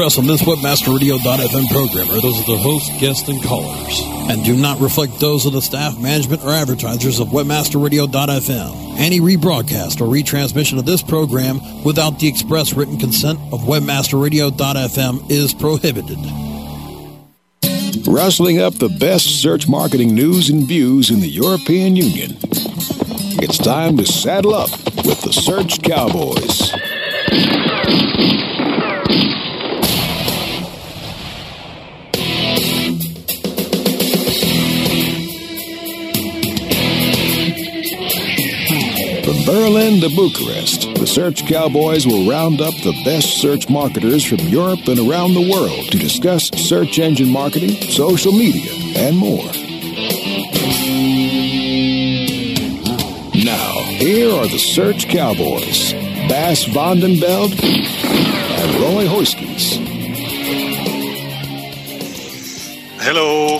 expressed on this WebmasterRadio.fm program are those of the host, guests, and callers, and do not reflect those of the staff, management, or advertisers of WebmasterRadio.fm. Any rebroadcast or retransmission of this program without the express written consent of WebmasterRadio.fm is prohibited. Rustling up the best search marketing news and views in the European Union. It's time to saddle up with the Search Cowboys. Berlin to Bucharest, the Search Cowboys will round up the best search marketers from Europe and around the world to discuss search engine marketing, social media, and more. Now, here are the Search Cowboys, Bas van den Beld and Roy Huiskes. Hello,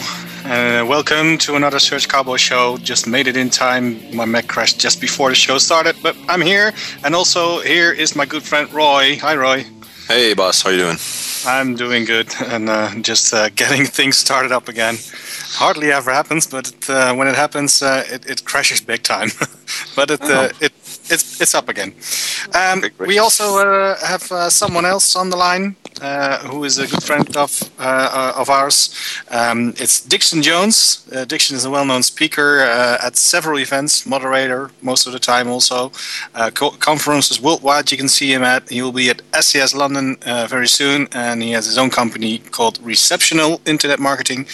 uh, welcome to another Search Cowboy show. Just made it in time. My Mac crashed just before the show started, but I'm here. And also, here is my good friend Roy. Hi, Roy. Hey, Bas. How you doing? I'm doing good and uh, just uh, getting things started up again. Hardly ever happens, but uh, when it happens, uh, it, it, crashes big time. but it, uh, oh. it it's it's up again. Um, we also uh, have uh, someone else on the line uh, who is a good friend of uh, of ours. Um, it's Dixon Jones. Uh, Dixon is a well-known speaker uh, at several events, moderator most of the time. Also, co- conferences worldwide. You can see him at. He will be at SES London very soon, and he has his own company called Receptional Internet Marketing.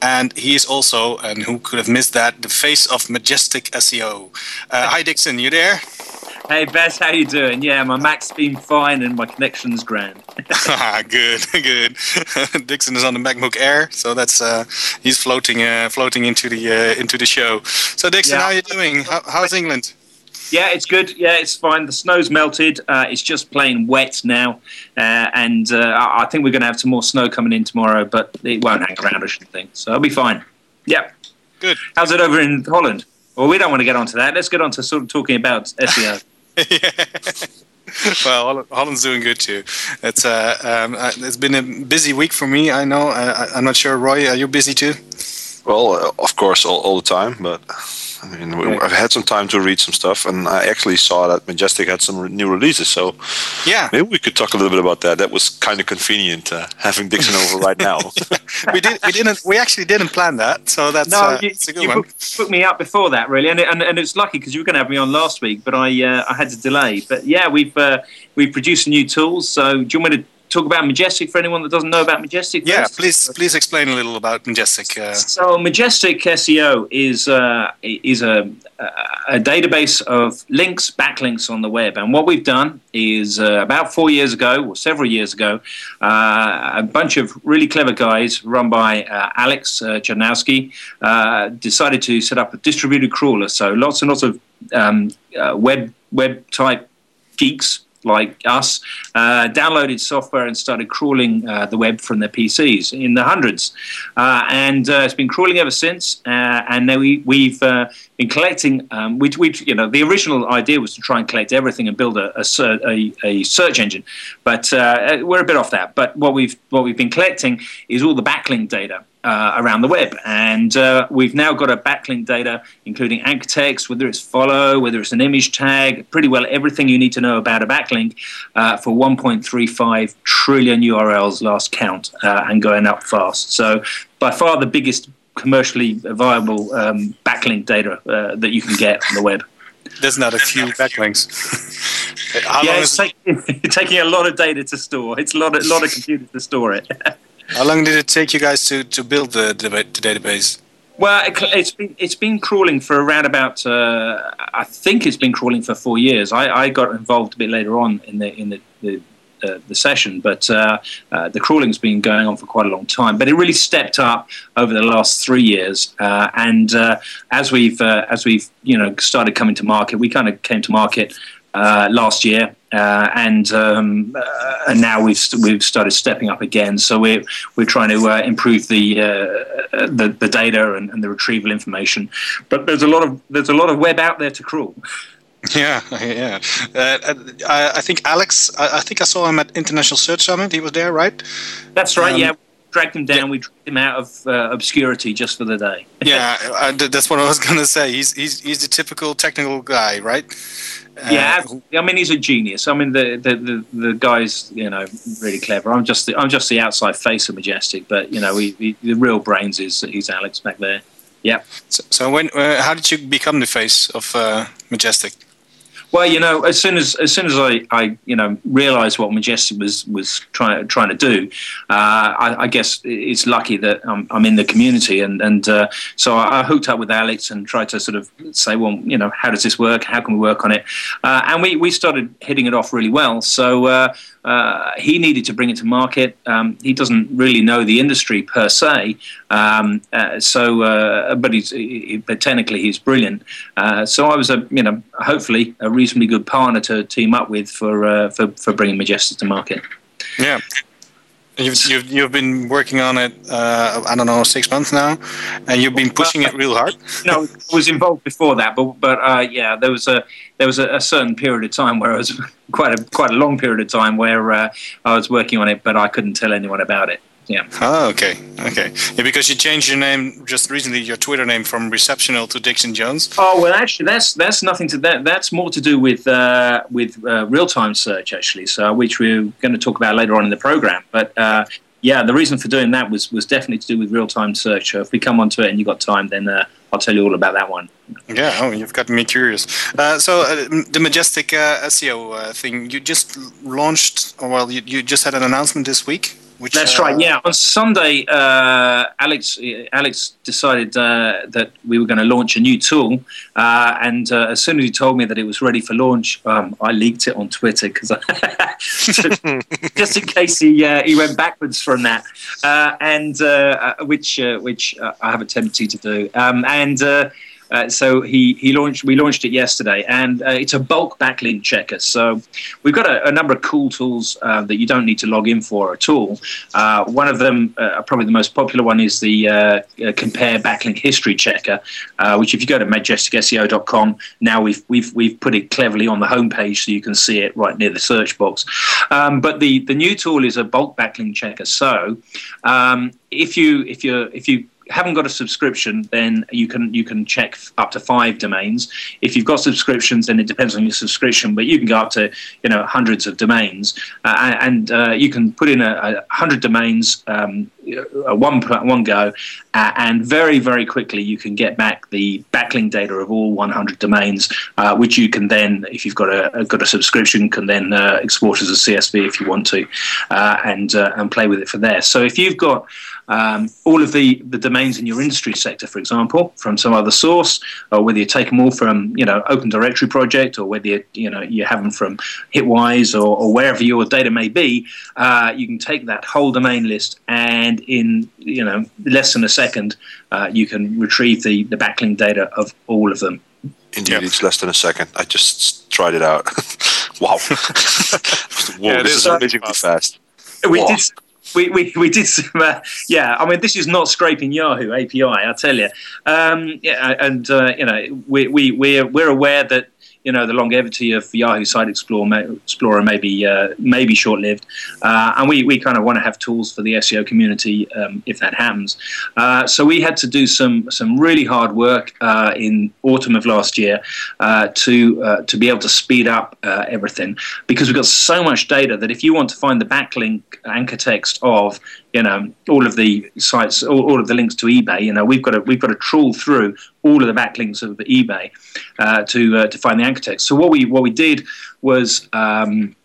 And he is also, and who could have missed that, the face of Majestic SEO. hi, Dixon. You there? Hey Bas, how you doing? Yeah, my Mac's been fine and my connection's grand. Ah, good, good. Dixon is on the MacBook Air, so that's uh, he's floating, uh, floating into the uh, into the show. So Dixon, yeah. how are you doing? How, how's England? Yeah, it's good. Yeah, it's fine. The snow's melted. Uh, it's just plain wet now, uh, and uh, I think we're going to have some more snow coming in tomorrow, but it won't hang around. I should think so. I'll be fine. Yeah. Good. How's it over in Holland? Well, we don't want to get onto that. Let's get on to sort of talking about SEO. well, Holland's doing good too. It's uh, um, uh, it's been a busy week for me. I know. Uh, I'm not sure, Roy. Are you busy too? Well, uh, of course, all, all the time, but I mean, we, I've had some time to read some stuff, and I actually saw that Majestic had some new releases. So, yeah, maybe we could talk a little bit about that. That was kind of convenient uh, having Dixon over right now. we did. We didn't. We actually didn't plan that. So that's no. Uh, you, a good you one. Booked, me up before that, really, and and, and it's lucky because you were going to have me on last week, but I uh, I had to delay. But yeah, we've uh, we've produced new tools. So do you want me to talk about Majestic for anyone that doesn't know about Majestic? Yeah, first? please please explain a little about Majestic. Uh... So Majestic SEO is uh, is a, a database of links, backlinks on the web, and what we've done is uh, about four years ago or several years ago, uh, a bunch of really clever guys run by uh, Alex uh, Chudnovsky decided to set up a distributed crawler. So lots and lots of um, web web type geeks like us uh, downloaded software and started crawling uh, the web from their PCs in the hundreds. Uh, and uh, it's been crawling ever since. Uh, and now we, we've uh, been collecting, um, we, we, you know, the original idea was to try and collect everything and build a, a, a search engine. But we're a bit off that. But what we've, what we've been collecting is all the backlink data uh, around the web. And uh, we've now got a backlink data, including anchor text, whether it's follow, whether it's an image tag, pretty well everything you need to know about a backlink uh, for 1.35 trillion URLs last count uh, and going up fast. So by far the biggest commercially viable um, backlink data uh, that you can get on the web. There's not a few backlinks. yeah, it's, take, it's taking a lot of data to store. It's a lot, a lot of computers to store it. How long did it take you guys to, to build the, the, database? Well, it, has been it's been crawling for around about uh, I think it's been crawling for four years. I, I got involved a bit later on in the in the, the uh, the session, but uh, uh, the crawling's been going on for quite a long time. But it really stepped up over the last three years, uh, and uh, as we've as we've you know started coming to market, we kind of came to market last year uh, and um, uh, and now we've we've started stepping up again. So we're we're trying to uh, improve the, uh, the, the data and, and, the retrieval information. But there's a lot of there's a lot of web out there to crawl. Yeah, yeah. Uh, I, I, think Alex. I, I, think I saw him at International Search Summit. He was there, right? That's right. Um, yeah, dragged him down. Yeah. We dragged him out of uh, obscurity just for the day. yeah, I, that's what I was going to say. He's he's he's the typical technical guy, right? Uh, yeah, I mean he's a genius. I mean the, the, the, the, guy's you know really clever. I'm just the, I'm just the outside face of Majestic, but you know the real brains is he's Alex back there. Yeah. So, so when uh, how did you become the face of uh, Majestic? Well, you know, as soon as as soon as I, I you know realised what Majestic was was trying trying to do, uh, I, I, guess it's lucky that I'm, I'm in the community, and and uh, so I, I, hooked up with Alex and tried to sort of say, well, you know, how does this work? How can we work on it? Uh, and we we started hitting it off really well. So uh, he needed to bring it to market. Um, he doesn't really know the industry per se, um, uh, so uh, but he's he, but technically he's brilliant. Uh, so I was a you know hopefully a reasonably good partner to team up with for uh, for for bringing Majestic to market. Yeah. You've, you've, you've been working on it, uh, I don't know, six months now, and you've been pushing it real hard. no, I was involved before that, but but uh, yeah, there was a there was a, a, certain period of time where I was quite a quite a long period of time where uh, I was working on it, but I couldn't tell anyone about it. Yeah. Oh, okay, okay. Yeah, because you changed your name just recently, your Twitter name from Receptional to Dixon Jones. Oh well, actually, that's that's nothing to that. That's more to do with uh, with uh, real time search, actually. So, which we're going to talk about later on in the program. But uh, yeah, the reason for doing that was was definitely to do with real time search. So if we come onto it and you got time, then uh, I'll tell you all about that one. Yeah, oh, you've got me curious. Uh, so uh, the Majestic SEO thing, you just launched, or well, you, you just had an announcement this week. Which, That's uh, right. Yeah, on Sunday, uh, Alex Alex decided uh, that we were going to launch a new tool, uh, and uh, as soon as he told me that it was ready for launch, um, I leaked it on Twitter because just in case he uh, he went backwards from that, and which which I have a tendency to do, um, and. Uh, so he, he launched we launched it yesterday, and uh, it's a bulk backlink checker. So we've got a, a number of cool tools uh, that you don't need to log in for at all. Uh, one of them, uh, probably the most popular one, is the Compare Backlink History Checker, which if you go to majesticseo.com, now we've we've we've put it cleverly on the homepage so you can see it right near the search box. Um, but the the new tool is a bulk backlink checker. So um, if you if you if you haven't got a subscription, then you can you can check up to five domains. If you've got subscriptions, then it depends on your subscription, but you can go up to you know hundreds of domains, uh, and uh, you can put in a, a hundred domains um, one one go, uh, and very very quickly you can get back the backlink data of all 100 domains, uh, which you can then, if you've got a, got a subscription, can then uh, export as a CSV if you want to, uh, and and play with it for there. So if you've got um, all of the, the domains in your industry sector, for example, from some other source, or whether you take them all from you know Open Directory project, or whether you, you know you have them from Hitwise or, or wherever your data may be, uh, you can take that whole domain list and in you know less than a second, uh, you can retrieve the the backlink data of all of them. Indeed, yep. it's less than a second. I just tried it out. wow! Whoa, yeah, this is amazingly fast. We did we, we, we did some, uh, yeah. I mean, this is not scraping Yahoo API, I tell you. Um, yeah, and uh, you know, we we we're we're aware that you know the longevity of Yahoo Site Explorer may, be uh, short lived, uh, and we, we kind of want to have tools for the SEO community um, if that happens. Uh, so we had to do some some really hard work uh, in autumn of last year uh, to uh, to be able to speed up everything because we've got so much data that if you want to find the backlink anchor text of you know all of the sites, all, all, of the links to eBay. You know, we've got to we've got to trawl through all of the backlinks of eBay uh, to uh, to find the anchor text. So what we what we did was um,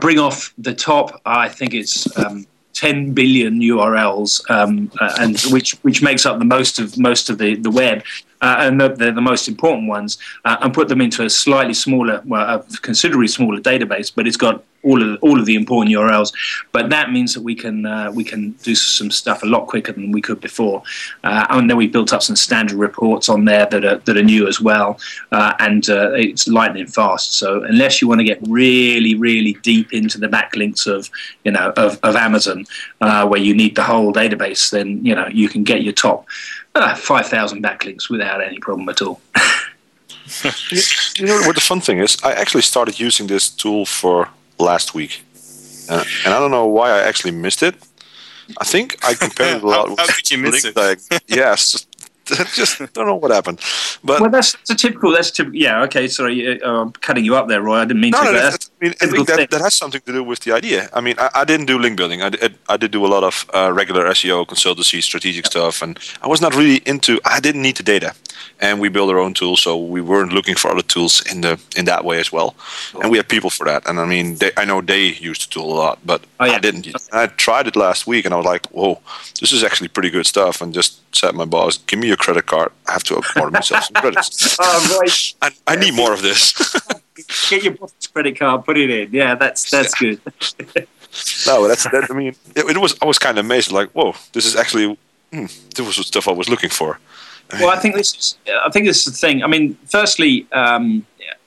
bring off the top. I think it's. Um, 10 billion URLs, um, uh, and which which makes up the most of most of the, the web, uh, and they're the most important ones, uh, and put them into a slightly smaller, well, a considerably smaller database, but it's got all of all of the important URLs. But that means that we can uh, we can do some stuff a lot quicker than we could before. Uh, and then we built up some standard reports on there that are that are new as well, uh, and uh, it's lightning fast. So unless you want to get really really deep into the backlinks of you know of, of Amazon, where you need the whole database, then you know you can get your top uh, 5,000 backlinks without any problem at all. you know what the fun thing is? I actually started using this tool for last week, uh, and I don't know why I actually missed it. I think I compared it a lot. how, how did you miss it? Like, yes, just don't know what happened. But well, that's, that's a typical. That's typical. Yeah. Okay. Sorry, uh, I'm cutting you up there, Roy. I didn't mean no, to. no, that's, that's I mean, I think that, that has something to do with the idea. I mean, I, I didn't do link building. I did, I did do a lot of uh, regular SEO, consultancy, strategic stuff, and I was not really into. I didn't need the data, and we build our own tools. so we weren't looking for other tools in the in that way as well. And we have people for that. And I mean, they, I know they use the tool a lot, but Oh, yeah. I didn't. I tried it last week, and I was like, "Whoa, this is actually pretty good stuff." And just said to my boss, "Give me your credit card. I have to order myself some credits. Oh, right. I, I need more of this." Get your boss's credit card, put it in. Yeah, that's that's good. No, that's that. I mean, it, it was. I was kind of amazed. Like, whoa, this is actually. Hmm, this was the stuff I was looking for. Well, I think this is. I think this is the thing. I mean, firstly, um,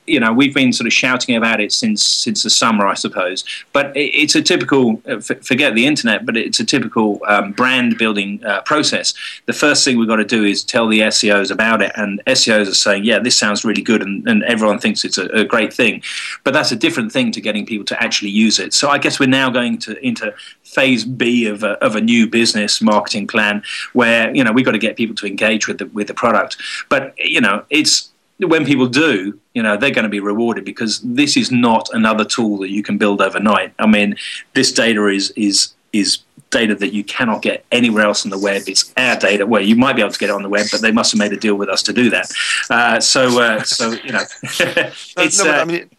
you know, we've been sort of shouting about it since since the summer, I suppose. But it, it's a typical. uh, Forget the internet, but it's a typical um, brand building uh, process. The first thing we've got to do is tell the SEOs about it, and SEOs are saying, "Yeah, this sounds really good," and, and everyone thinks it's a, a great thing. But that's a different thing to getting people to actually use it. So I guess we're now going to into phase B of a, of a new business marketing plan where you know we've got to get people to engage with the with the product. But you know, it's when people do, you know, they're going to be rewarded because this is not another tool that you can build overnight. I mean, this data is is is data that you cannot get anywhere else on the web. It's our data. Well, you might be able to get it on the web, but they must have made a deal with us to do that. Uh, so, uh, so you know, it's no, but uh, I mean,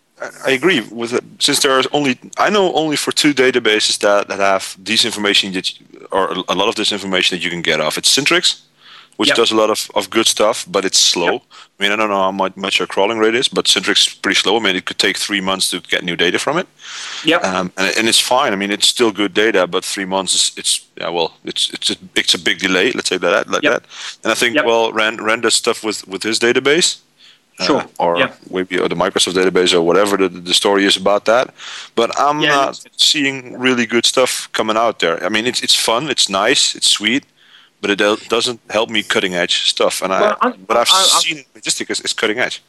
I- agree with it. Since there are only, I know only for two databases that, that have this information that, you, or a lot of this information that you can get off. It's Sistrix, which Yep. does a lot of, of good stuff, but it's slow. I mean, I don't know how much, much your crawling rate is, but Sistrix is pretty slow. I mean, it could take three months to get new data from it. yep. um, and, and it's fine. I mean, it's still good data, but three months is it's yeah. Well, it's it's a it's a big delay. Let's say that like Yep. that. And I think Yep. well, Rand Rand does stuff with with his database. uh, Sure. or Yep. maybe or the Microsoft database or whatever the, the story is about that. But I'm Yeah, not seeing really good stuff coming out there. I mean, it's it's fun, it's nice, it's sweet, but it do- doesn't help me cutting edge stuff. And Well, I, I- but I've I- seen Majestic is, is cutting edge.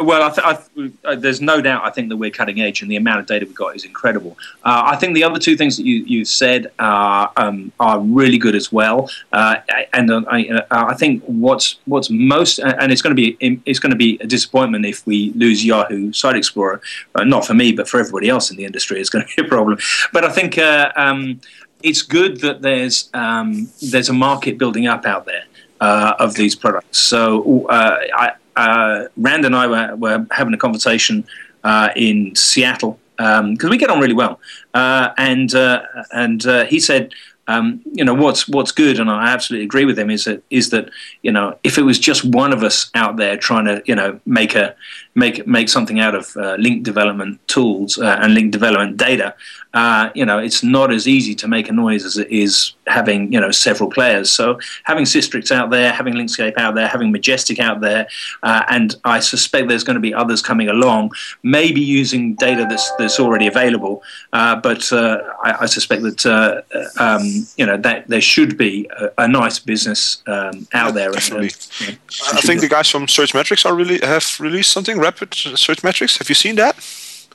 Well, I th- I th- uh, there's no doubt. I think that we're cutting edge, and the amount of data we've got is incredible. Uh, I think the other two things that you you said are um, are really good as well. Uh, and uh, I, uh, I think what's what's most and it's going to be it's going to be a disappointment if we lose Yahoo Site Explorer. Uh, not for me, but for everybody else in the industry, it's going to be a problem. But I think. Uh, um, it's good that there's um, there's a market building up out there uh, of these products. So uh, I, uh, Rand and I were, were having a conversation uh, in Seattle because we get on really well, uh, and uh, and he said. Um, you know what's what's good, and I absolutely agree with him. Is that is that you know if it was just one of us out there trying to you know make a make make something out of uh, link development tools uh, and link development data, uh, you know it's not as easy to make a noise as it is having you know several players. So having Sistrix out there, having Linkscape out there, having Majestic out there, uh, and I suspect there's going to be others coming along, maybe using data that's that's already available. Uh, but uh, I, I suspect that uh, um, you know that there should be a, a nice business um, out there. Definitely. And, I think the guys from Search Metrics are really have released something. Rapid Search Metrics. Have you seen that?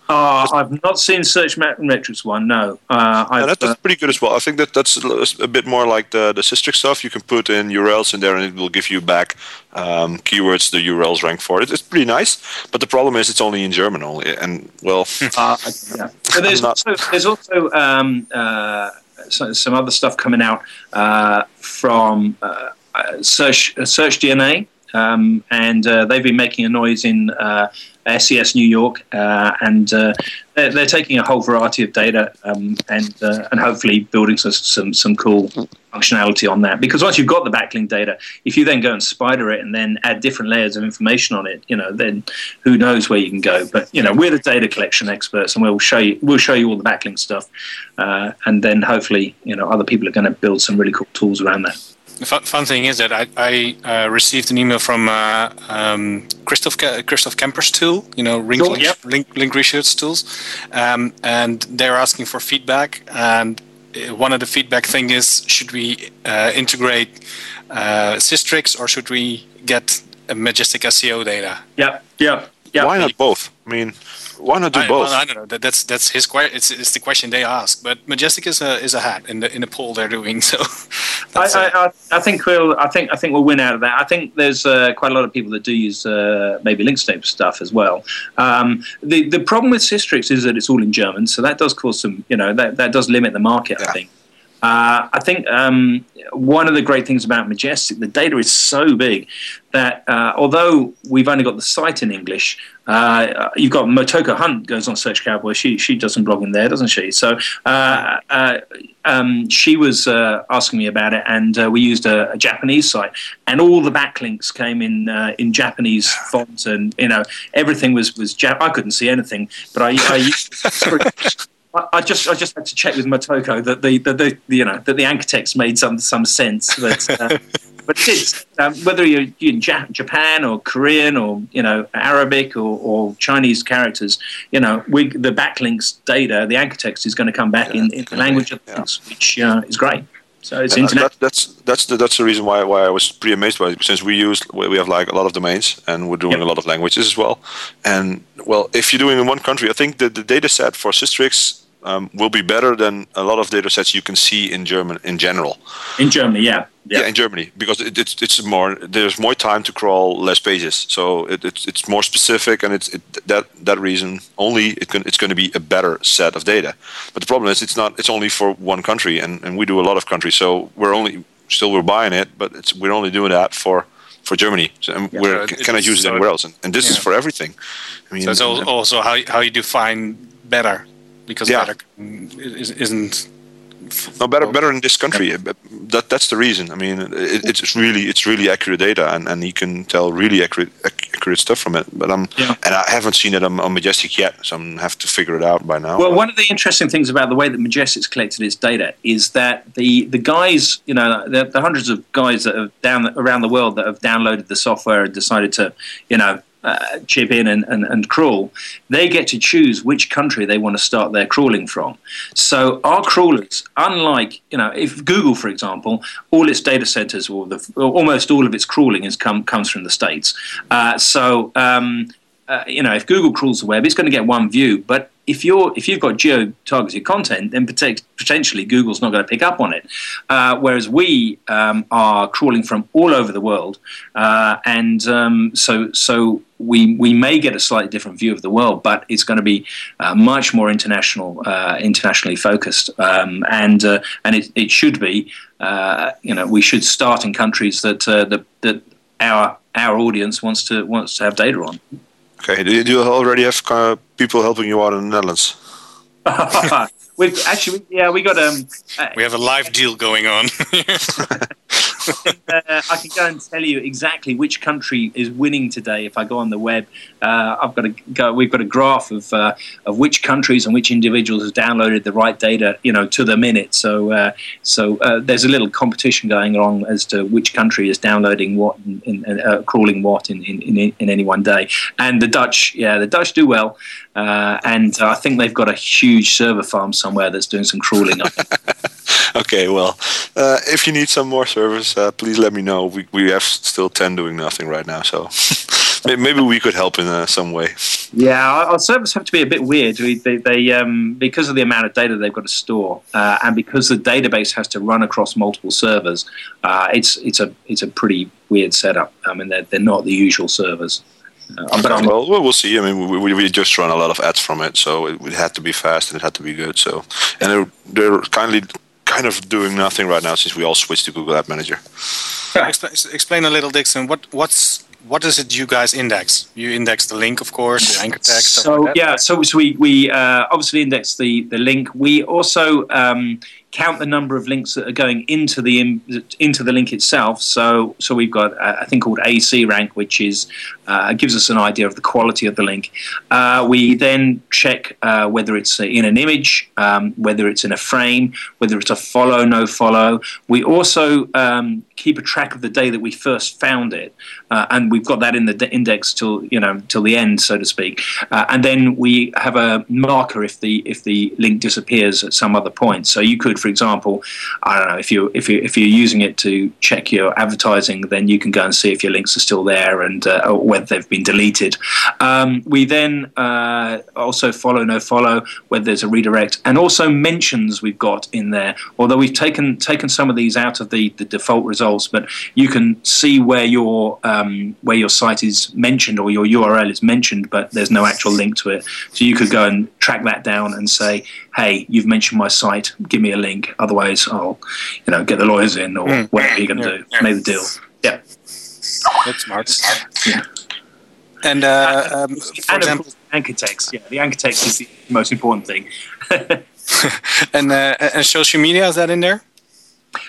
Uh, I've not seen Search Met- Metrics one. No, uh, that, uh, that's pretty good as well. I think that that's a bit more like the the Sistrix stuff. You can put in URLs in there, and it will give you back um, keywords the URLs rank for. It, it's pretty nice, but the problem is it's only in German only, and well, Uh, yeah. There's also, there's also um, uh, so, some other stuff coming out uh, from uh, uh, Search uh, Search DNA, um, and uh, they've been making a noise in uh, SES New York, uh, and uh, they're, they're taking a whole variety of data um, and uh, and hopefully building some, some some cool functionality on that. Because once you've got the backlink data, if you then go and spider it and then add different layers of information on it, you know, then who knows where you can go. But you know, we're the data collection experts, and we'll show you we'll show you all the backlink stuff, and then hopefully, you know, other people are going to build some really cool tools around that. The fun, fun thing is that I, I uh, received an email from uh, um, Christoph, Ke- Christoph Kemper's tool, you know, link, Sure, yep. link, link research tools, um, and they're asking for feedback. And uh, one of the feedback thing is, should we uh, integrate uh, Sistrix or should we get Majestic SEO data. Yeah, yeah, yeah. Why not both? I mean, why not do I, both? Well, I don't know. That, that's that's his question. It's, it's the question they ask. But Majestic is a is a hat in the in the poll they're doing. So I, I, I, I think we'll. I think I think we'll win out of that. I think there's uh, quite a lot of people that do use uh, maybe link stuff as well. Um, the the problem with Sistrix is that it's all in German, so that does cause some. You know that that does limit the market. I think. Uh, I think um, one of the great things about Majestic, the data is so big that uh, although we've only got the site in English, uh, you've got Motoko Hunt goes on Search Cowboy. She she does some blogging there, doesn't she? So uh, uh, um, she was uh, asking me about it, and uh, we used a, a Japanese site, and all the backlinks came in uh, in Japanese fonts, and you know everything was was Jap- I couldn't see anything, but I, I used. I- I just I just had to check with Motoko that the, the, the you know that the anchor text made some some sense. But uh, but it is um, whether you're in ja- Japan or Korean or you know Arabic or, or Chinese characters, you know we, the backlinks data, the anchor text is going to come back in, in the language of yeah. things, which uh, is great. So it's And international. that, that's that's the that's the reason why why I was pretty amazed by it since we use we have like a lot of domains and we're doing Yep. a lot of languages as well. And well, if you're doing in one country, I think that the data set for Sistrix um, will be better than a lot of data sets you can see in German in general. in Germany, yeah, Yeah, yeah. in Germany because it, it's it's more there's more time to crawl less pages, so it, it's it's more specific and it's it, that that reason only it can, it's going to be a better set of data. But the problem is it's not it's only for one country and, and we do a lot of countries, so we're only still we're buying it, but it's we're only doing that for for Germany. So and we're So it- cannot use it so anywhere else, and, and this is for everything. I mean, so it's also how how you define better because Yeah. better is, isn't No, better, better in this country. But That that's the reason. I mean, it, it's really it's really accurate data, and, and you can tell really accurate accurate stuff from it. But I'm Yeah. and I haven't seen it on, on Majestic yet, so I'm have to figure it out by now. Well, one of the interesting things about the way that Majestic's collected its data is that the, the guys, you know, the, the hundreds of guys that have down around the world that have downloaded the software and decided to, you know, uh, chip in and, and, and crawl, they get to choose which country they want to start their crawling from. So our crawlers, unlike, you know, if Google, for example, all its data centers or the, almost all of its crawling is come, comes from the States. Uh, so, um, uh, you know, if Google crawls the web, it's going to get one view. But if you're if you've got geo-targeted content, then poten- potentially Google's not going to pick up on it. Uh, whereas we um, are crawling from all over the world, uh, and um, so so we we may get a slightly different view of the world, but it's going to be uh, much more international, uh, internationally focused, um, and uh, and it, it should be. Uh, you know, we should start in countries that uh, that that our our audience wants to wants to have data on. okay, do you, do you already have uh, people helping you out in the Netherlands? We've actually, yeah, we got um. Uh, we have a live deal going on. uh, I can go and tell you exactly which country is winning today if I go on the web. Uh, I've got a go. We've got a graph of uh, of which countries and which individuals have downloaded the right data, you know, to the minute. So uh, so uh, there's a little competition going on as to which country is downloading what and, and uh, crawling what in, in, in, in any one day. And the Dutch, yeah, the Dutch do well, uh, and I think they've got a huge server farm somewhere that's doing some crawling. up. Okay, well, uh, if you need some more servers, uh, please let me know. We we have still ten doing nothing right now, so maybe we could help in uh, some way. Yeah, our, our servers have to be a bit weird. We, they, they um, because of the amount of data they've got to store, uh, and because the database has to run across multiple servers. Uh, it's it's a it's a pretty weird setup. I mean, they're, they're not the usual servers. Uh, but I'm- well, well, we'll see. I mean, we, we, we just run a lot of ads from it, so it, it had to be fast and it had to be good. So, and they're, they're kindly kind of doing nothing right now since we all switched to Google Ad Manager. explain, explain a little, Dixon. What what's what is it you guys index? You index the link, of course, the anchor text. stuff So like that. yeah, so, so we we uh, obviously index the the link. We also um, count the number of links that are going into the in, into the link itself. So so we've got uh, a thing called AC rank, which is uh, gives us an idea of the quality of the link. Uh, we then check uh, whether it's in an image, um, whether it's in a frame, whether it's a follow no follow. We also um, keep a track of the day that we first found it, uh, and we've got that in the index till you know till the end, so to speak. Uh, and then we have a marker if the if the link disappears at some other point. So you could, for example, I don't know if you if you if you're using it to check your advertising, then you can go and see if your links are still there and uh, whether they've been deleted. Um, we then uh, also follow no follow whether there's a redirect, and also mentions we've got in there. Although we've taken taken some of these out of the, the default results, but you can see where your um, where your site is mentioned or your URL is mentioned, but there's no actual link to it. So you could go and track that down and say, "Hey, you've mentioned my site. Give me a link. Otherwise, I'll, you know, get the lawyers in or mm. whatever you're going to yeah. do. Make the deal." Yeah, that's smart. Yeah. And uh, um, for and example, anchor text. Yeah, the anchor text is the most important thing. and uh, and social media is that in there?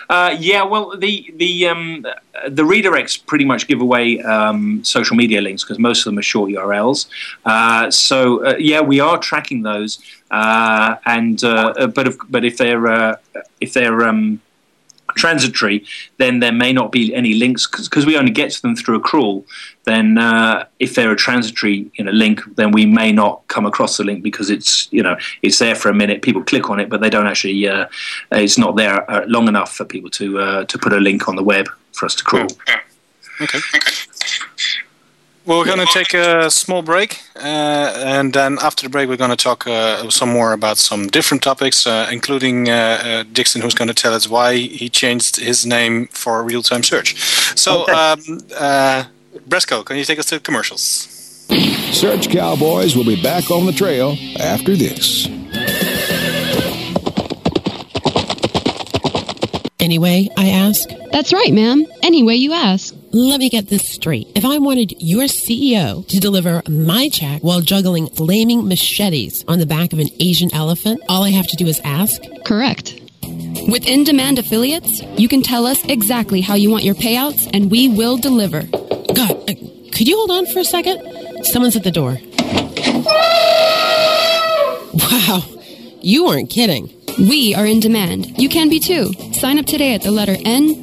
Uh, yeah, well, the the um, the redirects pretty much give away um, social media links because most of them are short URLs. Uh, so uh, yeah, we are tracking those, uh, and uh, but if, but if they're uh, if they're um, transitory, then there may not be any links because we only get to them through a crawl. Then, uh, if they're a transitory you know, link, then we may not come across the link because it's you know it's there for a minute. People click on it, but they don't actually. Uh, it's not there uh, long enough for people to uh, to put a link on the web for us to crawl. Okay. okay. Well, we're going to take a small break, uh, and then after the break, we're going to talk uh, some more about some different topics, uh, including uh, uh, Dixon, who's going to tell us why he changed his name for real-time search. So, okay. um, uh, Bresco, can you take us to commercials? Search Cowboys will be back on the trail after this. Anyway, I ask? That's right, ma'am. Anyway, you ask. Let me get this straight. If I wanted your CEO to deliver my check while juggling flaming machetes on the back of an Asian elephant, all I have to do is ask? Correct. With in demand affiliates, you can tell us exactly how you want your payouts and we will deliver. God, uh, could you hold on for a second? Someone's at the door. Wow, you weren't kidding. We are in demand. You can be too. Sign up today at the letter N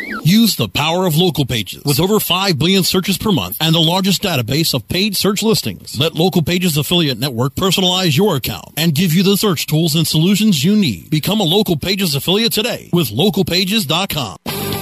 Use the power of local pages with over 5 billion searches per month and the largest database of paid search listings. Let Local Pages Affiliate Network personalize your account and give you the search tools and solutions you need. Become a Local Pages affiliate today with localpages.com.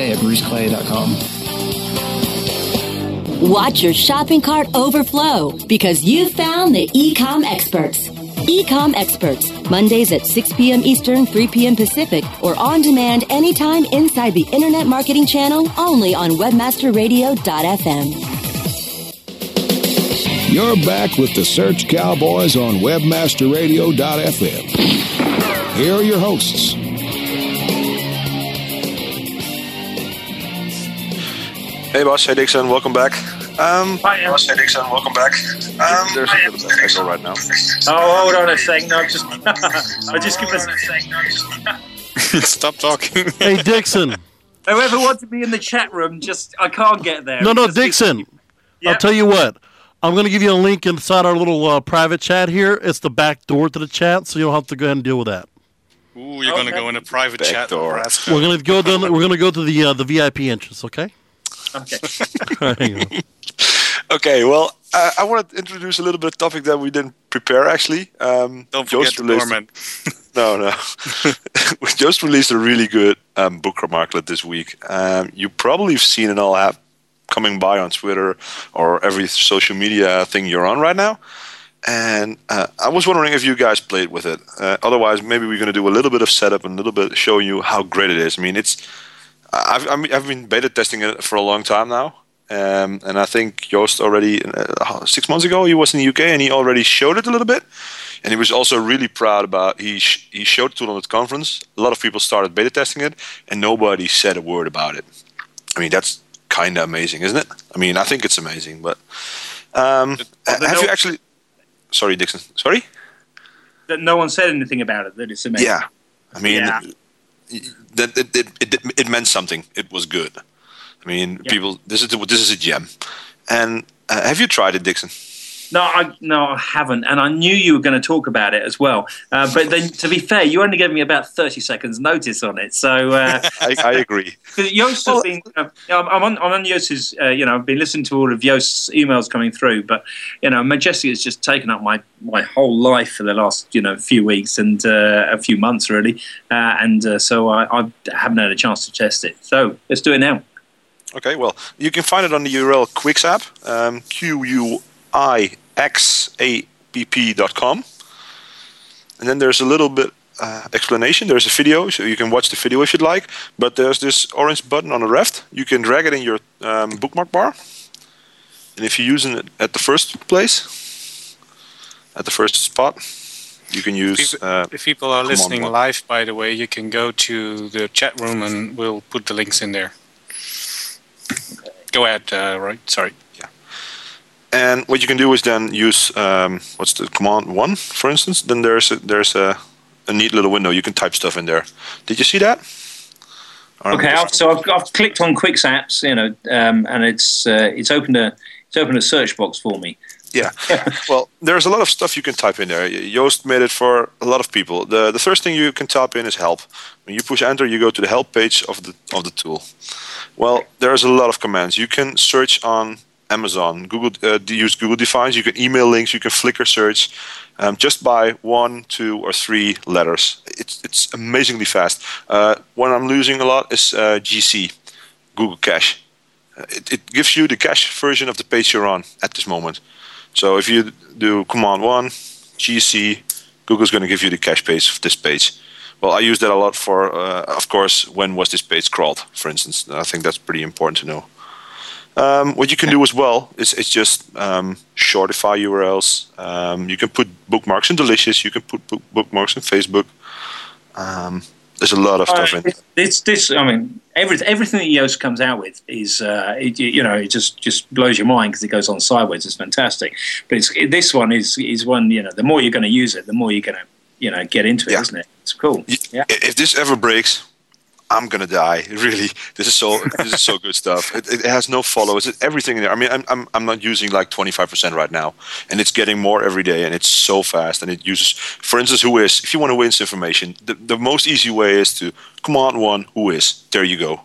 today at bruceclay.com. Watch your shopping cart overflow because you've found the Ecom Experts. Ecom Experts, Mondays at 6 p.m. Eastern, 3 p.m. Pacific, or on demand anytime inside the Internet Marketing Channel only on WebmasterRadio.fm. You're back with the Search Cowboys on WebmasterRadio.fm. Here are your hosts, Hey, Bas. Hey, Dixon. Welcome back. Um, Hi, Bas. Hey, Dixon. Welcome back. Um, there's a bit of echo right now. Oh, hold on a second. I'll just, I'll just give us a second. Stop talking. hey, Dixon. Whoever wants to be in the chat room, just I can't get there. No, no, Dixon. Yep. I'll tell you what. I'm going to give you a link inside our little uh, private chat here. It's the back door to the chat, so you'll have to go ahead and deal with that. Ooh, you're okay. going to go in a private back chat door. We're going to go. Down, we're going to go to the uh, the VIP entrance. Okay. Okay. okay. Well, uh, I want to introduce a little bit of topic that we didn't prepare actually. Um, Don't forget the Norman. no, no. we just released a really good um, bookmarklet this week. Um, you probably have seen it all have coming by on Twitter or every social media thing you're on right now. And uh, I was wondering if you guys played with it. Uh, otherwise, maybe we're going to do a little bit of setup and a little bit show you how great it is. I mean, it's I've I've been beta testing it for a long time now, um, and I think Joost already uh, six months ago he was in the UK and he already showed it a little bit, and he was also really proud about he sh- he showed tool on the conference. A lot of people started beta testing it, and nobody said a word about it. I mean that's kind of amazing, isn't it? I mean I think it's amazing, but um, have you actually? Sorry, Dixon. Sorry. That no one said anything about it. That it's amazing. Yeah, I mean. Yeah. That it, it, it, it meant something. It was good. I mean, Yeah. people. This is this is a gem. And uh, have you tried it, Dixon? No, I no, I haven't, and I knew you were going to talk about it as well. Uh, but then, to be fair, you only gave me about thirty seconds notice on it, so uh, I, I agree. Joost has been, uh, I'm on, I'm on Joost's, uh, you know, I've been listening to all of Joost's emails coming through, but, you know, Majestic has just taken up my, my whole life for the last, you know, few weeks and uh, a few months, really. Uh, and uh, so I, I haven't had a chance to test it. So let's do it now. Okay, well, you can find it on the URL Quixapp, um, Q U I X A P P dot com. And then there's a little bit uh, explanation. There's a video, so you can watch the video if you'd like. But there's this orange button on the left. You can drag it in your um, bookmark bar. And if you're using it at the first place, at the first spot, you can use. If, Uh, if people are listening one. live, by the way, you can go to the chat room and we'll put the links in there. Go ahead, uh, Roy. Sorry. And what you can do is then use um, what's the command one, for instance. Then there's a, there's a, a neat little window. You can type stuff in there. Did you see that? Or Okay, I've, so I've, I've clicked on Quix apps, you know, um, and it's uh, it's opened a it's opened a search box for me. Yeah. well, there's a lot of stuff you can type in there. Joost made it for a lot of people. The the first thing you can type in is help. When you push enter, you go to the help page of the of the tool. Well, there's a lot of commands. You can search on Amazon, Google, uh, use Google Defines. You can email links. You can Flickr search, um, just by one, two, or three letters. It's it's amazingly fast. Uh, one I'm losing a lot is uh, GC, Google Cache. Uh, It, it gives you the cache version of the page you're on at this moment. So if you do command one, GC, Google's going to give you the cache page of this page. Well, I use that a lot for, uh, of course, when was this page crawled, for instance. I think that's pretty important to know. Um, what you can do as well is, is just um, shortify URLs. Um, you can put bookmarks in Delicious. You can put book, bookmarks in Facebook. Um, there's a lot of stuff in. Uh, This, this, I mean, everything, everything that Joost comes out with is, uh, it, you know, it just just blows your mind because it goes on sideways. It's fantastic. But it's this one is is one, you know, the more you're going to use it, the more you're going to, you know, get into it, Yeah. isn't it? It's cool. Yeah. If this ever breaks, I'm gonna die. Really, this is so this is so good stuff. It, it has no followers. It, everything in there. I mean, I'm, I'm I'm not using like 25% right now, and it's getting more every day, and it's so fast. And it uses, for instance, who is. If you want to win information, the, the most easy way is to command one who is. There you go.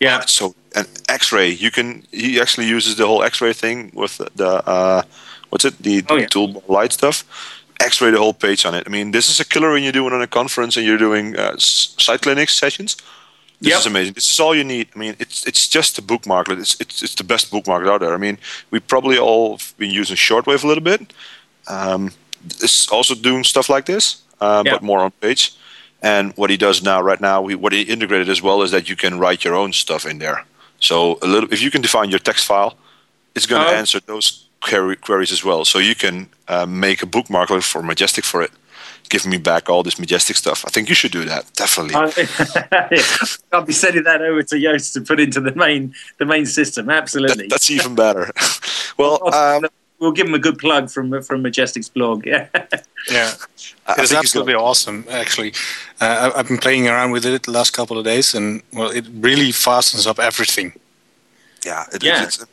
Yeah. So an X-ray, you can. He actually uses the whole X-ray thing with the uh, what's it? The, Oh, the tool light stuff. X-ray the whole page on it. I mean, this is a killer when you're doing on a conference and you're doing uh, site clinics sessions. This Yep. is amazing. This is all you need. I mean, it's it's just a bookmarklet. It's it's it's the best bookmarklet out there. I mean, we probably all have been using shortwave a little bit. Um, it's also doing stuff like this, uh, Yeah. but more on page. And what he does now, right now, we, what he integrated as well is that you can write your own stuff in there. So a little, if you can define your text file, it's going to Oh. answer those query, queries as well. So you can uh, make a bookmarklet for Majestic for it. Give me back all this Majestic stuff. I think you should do that. Definitely. I- I'll be sending that over to Joost to put into the main the main system. Absolutely. That's even better. well, um, we'll give him a good plug from from Majestic's blog. Yeah. Yeah, I it's think he's absolutely awesome. Actually, uh, I- I've been playing around with it the last couple of days, and well, it really fastens up everything. yeah, it, Yeah. It's,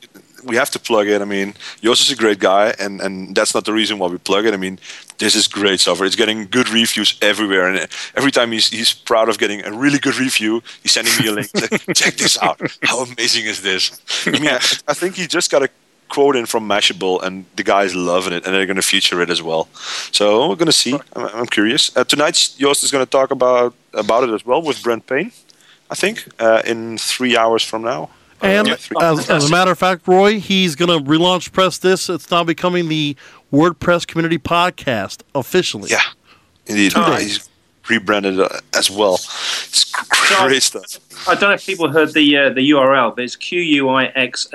we have to plug it. I mean, Joost is a great guy, and, and that's not the reason why we plug it. I mean, this is great software. It's getting good reviews everywhere, and every time he's he's proud of getting a really good review, he's sending me a link. Like, Check this out. How amazing is this? I mean, I, I think he just got a quote in from Mashable, and the guys loving it, and they're going to feature it as well. So we're going to see. I'm, I'm curious. Uh, tonight, Joost is going to talk about about it as well with Brent Payne. I think uh, in three hours from now. And as, as a matter of fact, Roy, he's going to relaunch Press This. It's now becoming the WordPress Community Podcast officially. Yeah, indeed. Two Uh, days. he's rebranded uh, as well. It's great stuff. I don't know if people heard the uh, the URL, but it's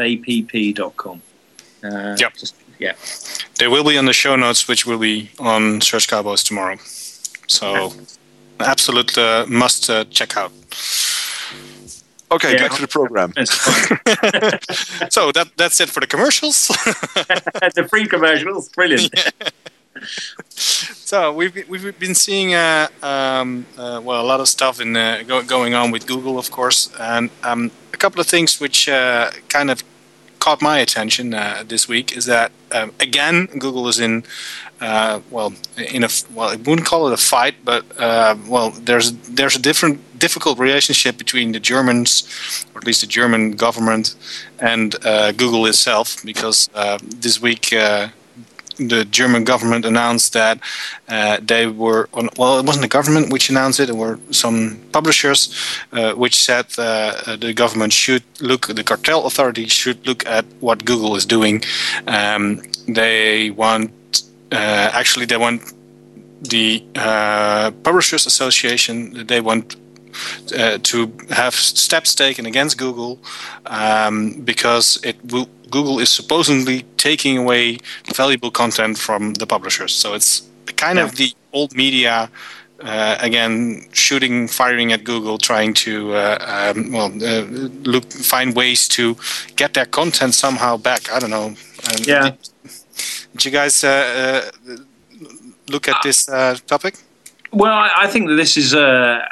quixapp.com. Uh, yep. Just, yeah. They will be on the show notes, which will be on Search Cowboys tomorrow. So, absolute uh, must uh, check out. Okay, yeah. back to the program. so that that's it for the commercials. the free commercials, brilliant. Yeah. So we've we've been seeing uh, um, uh, well a lot of stuff in uh, go, going on with Google, of course, and um, a couple of things which uh, kind of caught my attention uh, this week is that um, again Google is in uh, well in a well I wouldn't call it a fight, but uh, well there's there's a different difficult relationship between the Germans, or at least the German government, and uh, Google itself because uh, this week uh, the German government announced that uh, they were on, well, it wasn't the government which announced it. There were some publishers uh, which said uh, the government should look, the cartel authority should look at what Google is doing. Um, they want, uh, actually, they want the uh, Publishers Association, they want uh, to have steps taken against Google um, because it will Google is supposedly taking away valuable content from the publishers. So it's kind yeah. of the old media. Uh, again, shooting, firing at Google, trying to uh, um, well uh, look, find ways to get their content somehow back. I don't know. Um, yeah. Did, did, you guys uh, uh, look at this uh, topic? Well, I think that this is a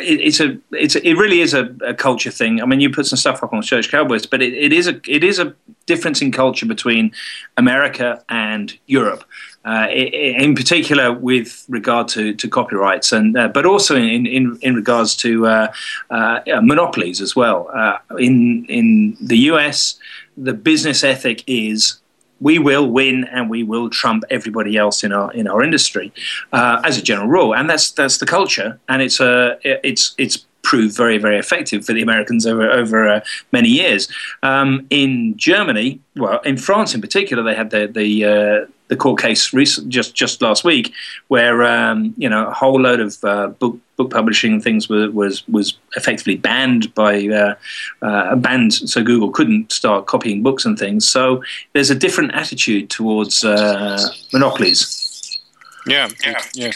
it, it's a it's a, it really is a, a, culture thing. I mean, you put some stuff up on Search Cowboys, but it, it is a it is a difference in culture between America and Europe. Uh, in particular, with regard to, to copyrights, and uh, but also in, in, in regards to uh, uh monopolies as well. Uh, in in the US, the business ethic is we will win and we will trump everybody else in our in our industry uh, as a general rule, and that's that's the culture, and it's a uh, it's it's proved very very effective for the Americans over over uh, many years. Um, in Germany, well, in France in particular, they had the the uh, the court case recent, just just last week, where um, you know a whole load of uh, book book publishing things was was, was effectively banned by uh, uh, banned, so Google couldn't start copying books and things. So there's a different attitude towards uh, monopolies. Yeah, yeah, yeah,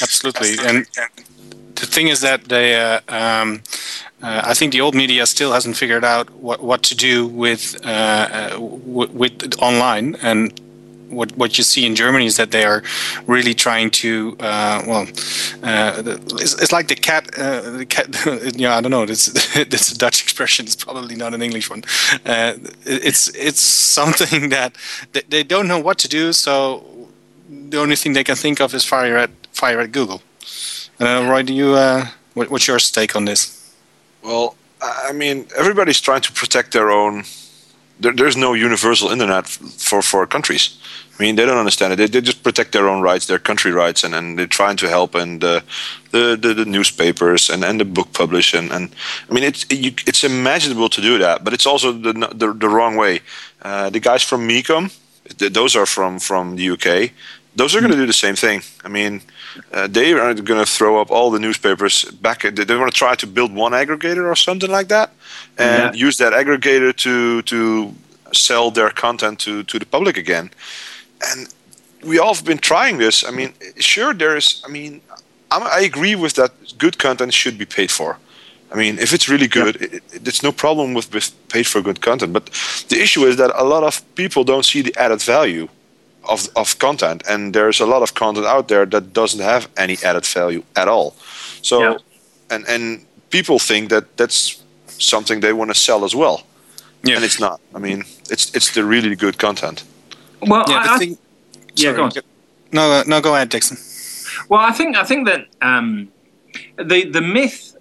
absolutely. And the thing is that they. Uh, um, uh, I think the old media still hasn't figured out what, what to do with uh, w- with online, and what what you see in Germany is that they are really trying to uh, well, uh, it's, it's, like the cat. Uh, the cat. yeah, I don't know. It's it's a Dutch expression. It's probably not an English one. Uh, it's it's something that they don't know what to do. So the only thing they can think of is fire at fire at Google. Uh, Roy, do you uh, what, what's your take on this? Well, I mean, everybody's trying to protect their own there, there's no universal internet for, for countries. I mean, they don't understand it. They, they just protect their own rights, their country rights, and, and they're trying to help and uh, the, the, the newspapers and, and the book publish and, and I mean it's you, it's imaginable to do that, but it's also the the, the wrong way. Uh, the guys from Mecom, those are from from the UK. Those are going to do the same thing. I mean, uh, they are going to throw up all the newspapers back. They, they want to try to build one aggregator or something like that and yeah. use that aggregator to to sell their content to to the public again. And we all have been trying this. I mean, sure, there is. I mean, I'm, i agree with that. Good content should be paid for. I mean, if it's really good, yeah. it, it, it's no problem with, with paid for good content. But the issue is that a lot of people don't see the added value of, of content, and there's a lot of content out there that doesn't have any added value at all. So, yeah. and and people think that that's something they want to sell as well. Yeah. And it's not. I mean, it's it's the really good content. Well, yeah, I, think, yeah, go on. No, uh, no, go ahead, Dixon. Well, I think I think that um, the the myth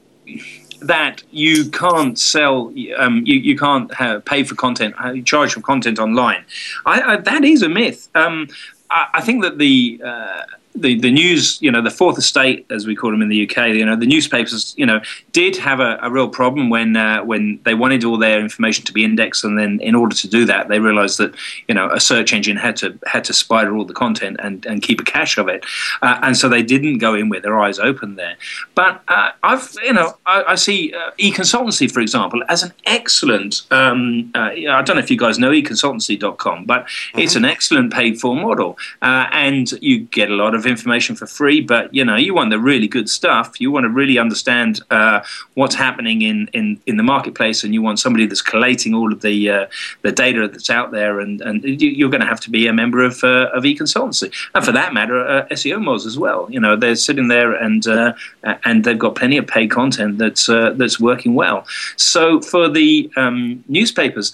that you can't sell, um, you, you can't have, pay for content, uh, charge for content online. I, I, that is a myth. Um, I, I, think that the uh, the, the news, you know, the fourth estate, as we call them in the UK, you know, the newspapers, you know, did have a, a real problem when uh, when they wanted all their information to be indexed, and then in order to do that, they realised that you know a search engine had to had to spider all the content and, and keep a cache of it, uh, and so they didn't go in with their eyes open there. But uh, I've you know I, I see uh, e-consultancy, for example, as an excellent. Um, uh, I don't know if you guys know econsultancy.com, but mm-hmm. it's an excellent paid for model, uh, and you get a lot of information for free. But you know you want the really good stuff. You want to really understand uh, what's happening in, in, in the marketplace, and you want somebody that's collating all of the uh, the data that's out there, and, and you're going to have to be a member of uh, of e-consultancy, and for that matter, SEO Moz as well. You know they're sitting there and and they've got plenty of paid content that's uh, that's working well. So for the um, newspapers,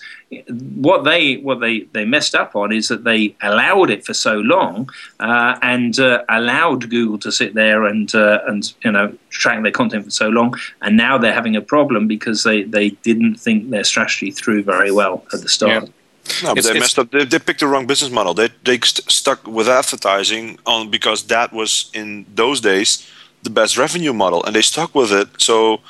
what they what they, they messed up on is that they allowed it for so long uh, and uh, allowed Google to sit there and uh, and you know track their content for so long, and now they're having a problem because they, they didn't think their strategy through very well at the start. Yeah. No, but it's, they messed up. They, they, picked the wrong business model. They they st- stuck with advertising on because that was in those days the best revenue model, and they stuck with it. So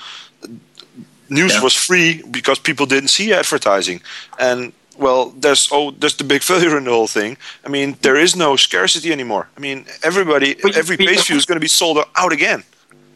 news yeah. was free because people didn't see advertising, and well, there's oh, there's the big failure in the whole thing. I mean, there is no scarcity anymore. I mean, everybody, but every page view is going to be sold out again.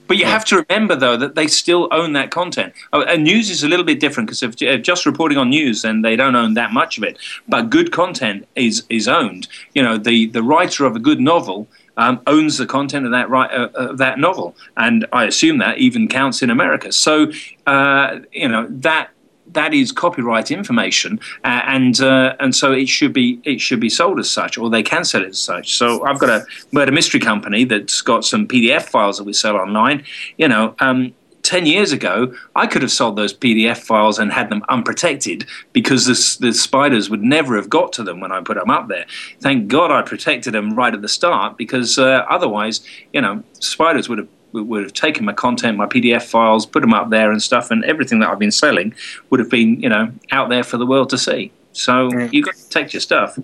But you have to remember, though, that they still own that content. Oh, and news is a little bit different because if just reporting on news, then they don't own that much of it. But good content is is owned. You know, the the writer of a good novel um, owns the content of that right, uh, of that novel, and I assume that even counts in America. So uh, you know that that is copyright information, uh, and uh, and so it should be it should be sold as such, or they can sell it as such. So I've got a murder mystery company that's got some PDF files that we sell online. You know, um, 10 years ago, I could have sold those PDF files and had them unprotected because the, the spiders would never have got to them when I put them up there. Thank God I protected them right at the start because uh, otherwise, you know, spiders would have would have taken my content, my PDF files, put them up there and stuff, and everything that I've been selling would have been, you know, out there for the world to see. So mm. you've got to protect your stuff.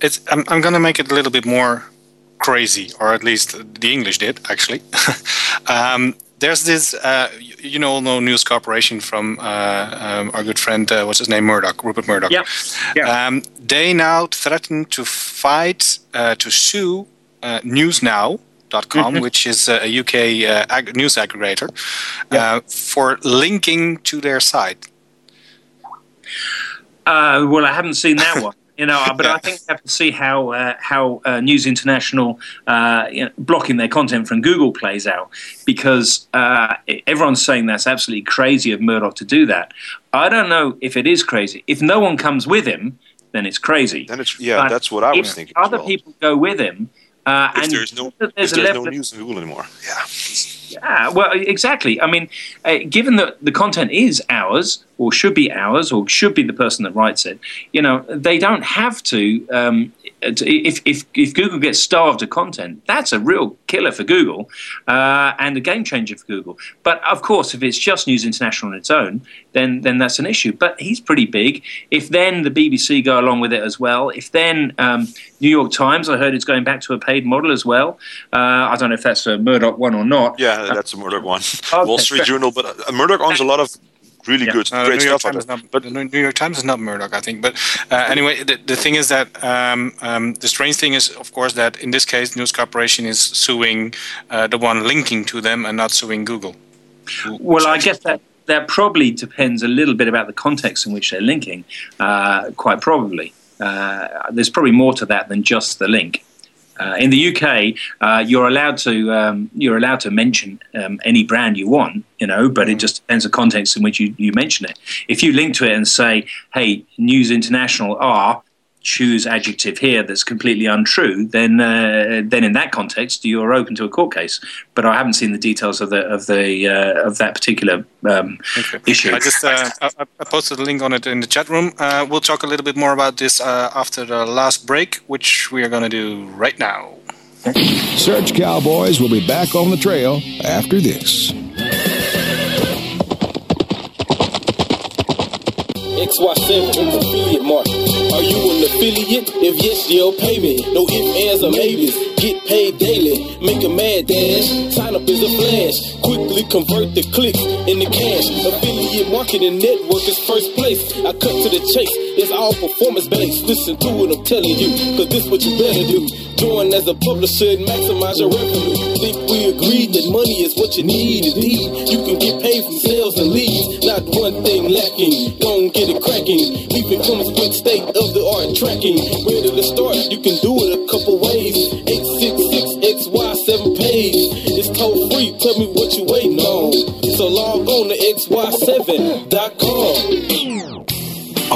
It's, I'm, I'm going to make it a little bit more crazy, or at least the English did, actually. um, there's this, uh, you know, know News Corporation from uh, um, our good friend, uh, what's his name, Murdoch, Rupert Murdoch. Yeah. yeah. Um, they now threaten to fight, uh, to sue uh, NewsNow.com, mm-hmm. which is a UK uh, ag- news aggregator, yeah. for linking to their site. well, I haven't seen that one. You know, but I think we have to see how uh, how uh, News International uh, you know, blocking their content from Google plays out because uh, everyone's saying that's absolutely crazy of Murdoch to do that. I don't know if it is crazy. If no one comes with him, then it's crazy. Then it's yeah, but that's what I was thinking. Other well. people go with him, uh, and there's no there's, there's no news in Google anymore. Yeah. Yeah, well, exactly. I mean, uh, given that the content is ours, or should be ours, or should be the person that writes it, you know, they don't have to. Um, if, if, if Google gets starved of content, that's a real killer for Google uh, and a game changer for Google. But of course, if it's just News International on its own, then then that's an issue. But he's pretty big. If then the BBC go along with it as well, if then um, New York Times, I heard it's going back to a paid model as well. Uh, I don't know if that's a Murdoch one or not. Yeah, that's a Murdoch one. Okay. Wall Street Journal, but uh, Murdoch owns a lot of really yeah. good, uh, great stuff. Not, but the New York Times is not Murdoch, I think. But uh, anyway, the, the thing is that um, um, the strange thing is, of course, that in this case, News Corporation is suing uh, the one linking to them and not suing Google. Well, I guess that that probably depends a little bit about the context in which they're linking. Uh, quite probably, uh, there's probably more to that than just the link. Uh, in the UK, uh, you're allowed to um, you're allowed to mention um, any brand you want, you know, but it mm. just depends the context in which you, you mention it. If you link to it and say, "Hey, News International are," choose adjective here that's completely untrue, then uh, then in that context you're open to a court case. But I haven't seen the details of the of the uh, of that particular um, okay. issue. I just uh, I, I, posted a link on it in the chat room. Uh, we'll talk a little bit more about this uh, after the last break, which we are going to do right now. Search Cowboys will be back on the trail after this. XY7 affiliate market Are you an affiliate? If yes, you'll pay me. No ifs, ands, or maybes. Get paid daily. Make a mad dash. Sign up is a flash. Quickly convert the clicks into cash. Affiliate marketing network is first place. I cut to the chase. It's all performance based. Listen to what I'm telling you, cause this what you better do. Join as a publisher and maximize your revenue. Think we agreed that money is what you need indeed. You can get paid from sales and leads. Not one thing lacking. Don't get it cracking. We've become a split state of the art tracking. Ready to start? You can do it a couple ways. 866XY7 page. It's toll free. Tell me what you waiting on. So log on to xy7.com.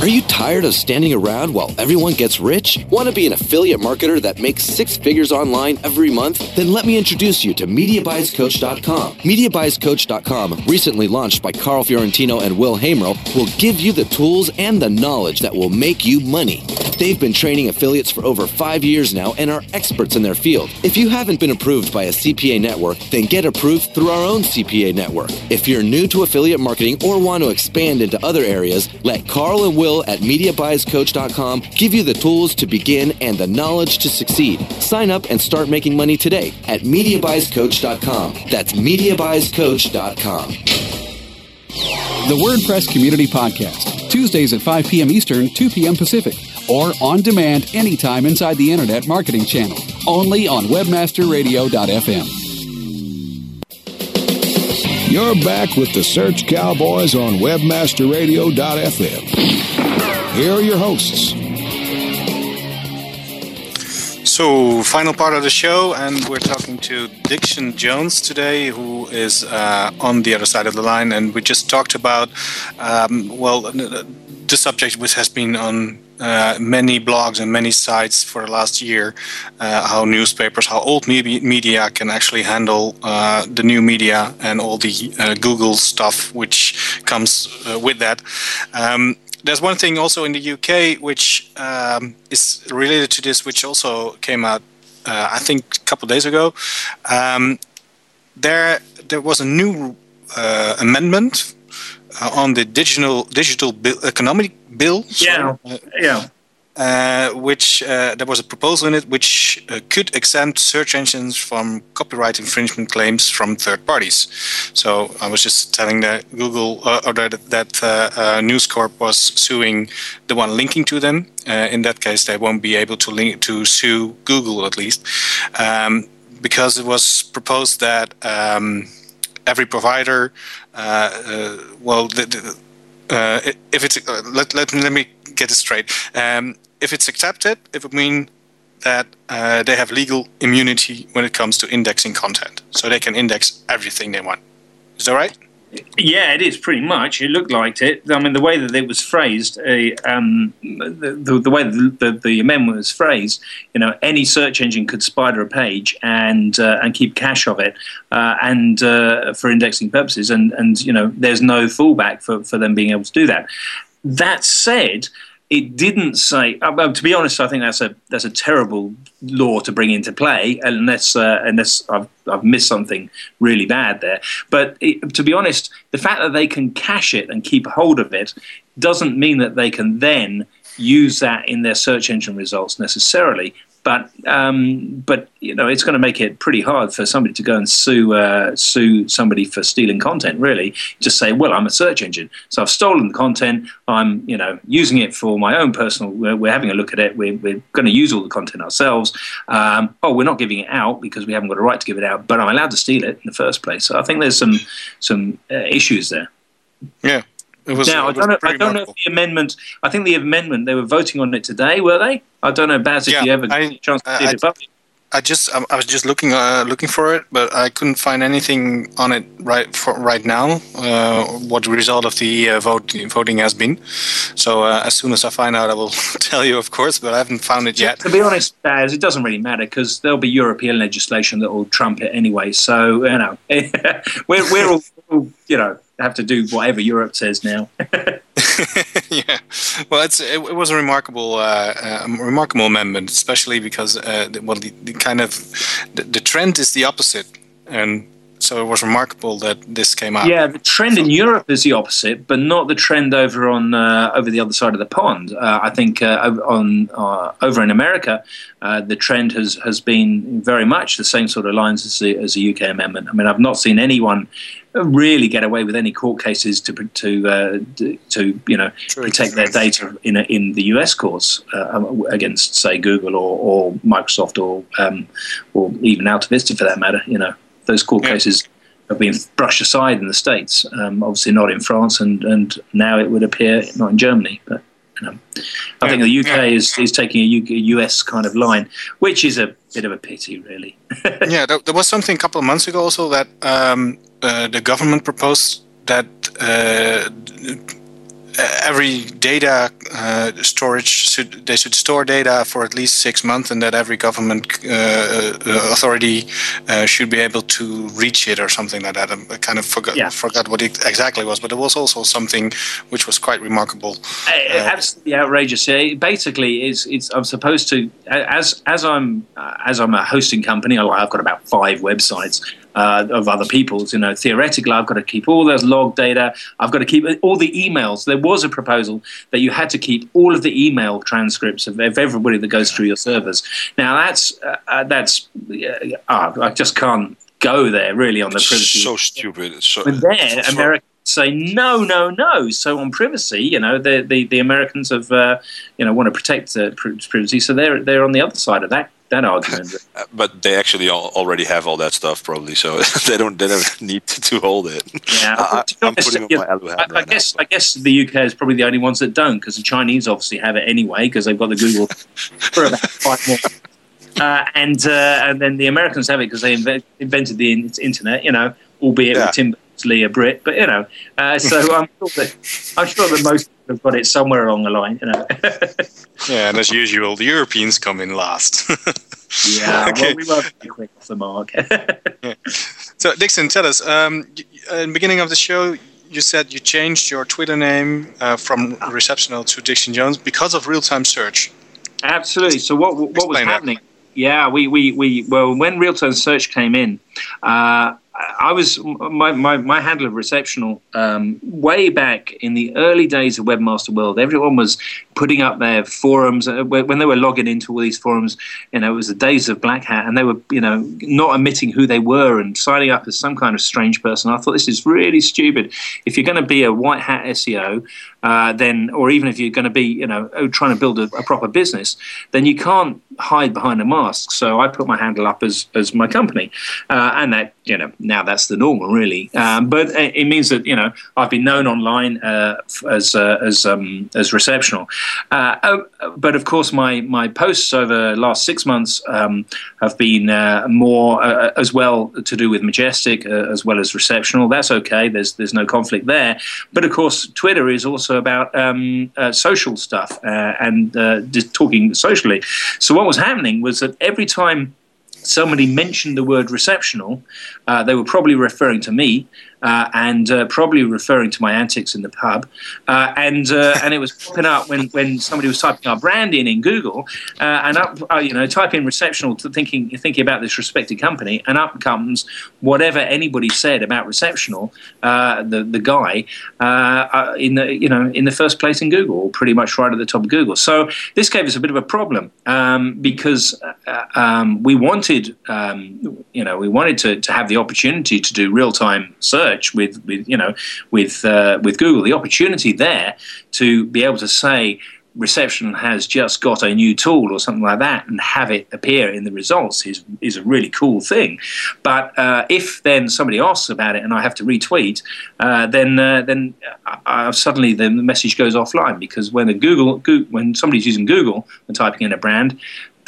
Are you tired of standing around while everyone gets rich? Want to be an affiliate marketer that makes six figures online every month? Then let me introduce you to MediaBuysCoach.com. MediaBuysCoach.com, recently launched by Carl Fiorentino and Will Hamro, will give you the tools and the knowledge that will make you money. They've been training affiliates for over five years now and are experts in their field. If you haven't been approved by a CPA network, then get approved through our own CPA network. If you're new to affiliate marketing or want to expand into other areas, let Carl and Will at MediaBuysCoach.com give you the tools to begin and the knowledge to succeed. Sign up and start making money today at MediaBuysCoach.com. That's MediaBuysCoach.com. The WordPress Community Podcast, Tuesdays at 5 p.m. Eastern, 2 p.m. Pacific, or on demand anytime inside the Internet Marketing Channel, only on WebmasterRadio.fm. You're back with the Search Cowboys on WebmasterRadio.fm. Here are your hosts. So, final part of the show, and we're talking to Dixon Jones today, who is uh, on the other side of the line. And we just talked about, um, well, the subject which has been on uh, many blogs and many sites for the last year uh, how newspapers, how old media can actually handle uh, the new media and all the uh, Google stuff which comes uh, with that. Um, there's one thing also in the UK which um, is related to this, which also came out, uh, I think, a couple days ago. Um, there, there was a new amendment uh, on the digital digital bill, economic bill. Yeah, uh, yeah. Uh, which uh, there was a proposal in it which uh, could exempt search engines from copyright infringement claims from third parties. So I was just telling that Google uh, or that, that News Corp was suing the one linking to them. in that case, they won't be able to link to sue Google at least, um, because it was proposed that. Um, every provider. Uh, uh, well, the, the, uh, if it's let, let let me get it straight. Um, if it's accepted, it would mean that uh, they have legal immunity when it comes to indexing content. So they can index everything they want. Is that right? Yeah, it is pretty much. It looked like it. I mean, the way that it was phrased, uh, um, the, the, the, way the, the, the, amendment was phrased, you know, any search engine could spider a page and uh, and keep cache of it, uh, and uh, for indexing purposes, and and you know, there's no fallback for for them being able to do that. That said, it didn't say. Uh, to be honest, I think that's a that's a terrible law to bring into play, unless uh, unless I've I've missed something really bad there. But it, to be honest, the fact that they can cache it and keep hold of it doesn't mean that they can then use that in their search engine results necessarily but um, but you know it's going to make it pretty hard for somebody to go and sue uh, sue somebody for stealing content. Really, just say, well, I'm a search engine, so I've stolen the content. I'm you know using it for my own personal. We're, we're having a look at it. We're, we're going to use all the content ourselves. Um, oh, we're not giving it out because we haven't got a right to give it out, but I'm allowed to steal it in the first place. So I think there's some some uh, issues there. Yeah, It was, now, it I don't, know, I don't know if the amendment, I think the amendment, they were voting on it today, were they? I don't know, Bas, if Yeah, you ever I- chance to see I- it. But I just I, I was just looking uh, looking for it, but I couldn't find anything on it right for right now. Uh, what the result of the uh, vote voting has been. So uh, as soon as I find out, I will tell you, of course. But I haven't found it yet. To be honest, Bas, it doesn't really matter because there'll be European legislation that will trump it anyway. So, you know, we're, we're all, you know, have to do whatever Europe says now. yeah, well, it's it, it was a remarkable, uh, uh, remarkable amendment, especially because uh, the, well, the, the kind of the, the trend is the opposite, and so it was remarkable that this came out. Yeah, the trend in Europe is the opposite, but not the trend over on uh, over the other side of the pond. Uh, I think uh, over- on uh, over in America, uh, the trend has, has been very much the same sort of lines as the, as the UK amendment. I mean, I've not seen anyone really get away with any court cases to to uh, to you know protect their data in a, in the US courts uh, against say Google or, or Microsoft or um, or even Altavista for that matter. You know, those court cases have been brushed aside in the states. Um, obviously, not in France, and and now it would appear not in Germany, but. You know, I think the UK is, is taking a US kind of line, which is a bit of a pity, really. yeah, there, there was something a couple of months ago also that um, uh, the government proposed that uh, every data uh, storage should they should store data for at least six months, and that every government uh, uh, authority uh, should be able to reach it or something like that. I kind of forgot forgot what it exactly was, but it was also something which was quite remarkable. Uh, absolutely outrageous. Yeah, basically, it's, it's I'm supposed to as as I'm uh, as I'm a hosting company. I've got about five websites. Uh, of other people's, you know, theoretically, I've got to keep all those log data. I've got to keep all the emails. There was a proposal that you had to keep all of the email transcripts of, of everybody that goes through your servers. Now, that's uh, uh, that's uh, I just can't go there really on the privacy. So stupid. It's So, But there, Americans say no, no, no. So on privacy, you know, the the, the Americans have, uh, you know, want to protect uh, privacy. So they're they're on the other side of that that argument. Uh, but they actually al- already have all that stuff probably, so they don't they don't need to, to hold it. Yeah, I, I'm putting on my know, Alu hat I, now. guess I guess the UK is probably the only ones that don't because the Chinese obviously have it anyway because they've got the Google for about five more. Uh, and uh, and then the Americans have it because they inve- invented the in- internet, you know, albeit Yeah. with Tim Berners-Lee a Brit, but you know. Uh, so I'm sure that I'm sure that most have got it somewhere along the line, you know. Yeah, and as usual, the Europeans come in last. yeah, Okay. well, we were pretty quick off the mark. yeah. So, Dixon, tell us. Um, y- y- in the beginning of the show, you said you changed your Twitter name uh, from Receptional to Dixon Jones because of real-time search. Absolutely. So what what was Explain that. happening? Yeah, we, we, we well when real time search came in, uh, I was my, my, my handle of receptional um, way back in the early days of Webmaster World. Everyone was putting up their forums uh, when they were logging into all these forums. You know, it was the days of Black Hat, and they were you know not admitting who they were and signing up as some kind of strange person. I thought this is really stupid. If you're going to be a white hat SEO, uh, then or even if you're going to be you know oh, trying to build a, a proper business, then you can't hide behind a mask. So I put my handle up as as my company, uh, and that you know now that's the normal really. Um, but it, it means that you know I've been known online uh, as uh, as um, as receptional. Uh, oh, but of course, my my posts over the last six months um, have been uh, more uh, as well to do with majestic uh, as well as receptional. That's okay. There's there's no conflict there. But of course, Twitter is also about um, uh, social stuff uh, and uh, talking socially. So what was happening was that every time somebody mentioned the word receptional, uh, they were probably referring to me uh, and uh, probably referring to my antics in the pub. Uh, and uh, and it was popping up when, when somebody was typing our brand in in Google uh, and up, you know, type in receptional thinking thinking about this respected company, and up comes whatever anybody said about receptional, the the guy in the you know in the first place in Google, pretty much right at the top of Google. So this gave us a bit of a problem um, because um, we wanted um, you know we wanted to, to have the opportunity to do real time search with with you know with uh, with Google. The opportunity there to be able to say reception has just got a new tool or something like that and have it appear in the results is is a really cool thing. But uh, if then somebody asks about it and I have to retweet, uh, then uh, then I, suddenly the message goes offline because when a Google, Google when somebody's using Google and typing in a brand,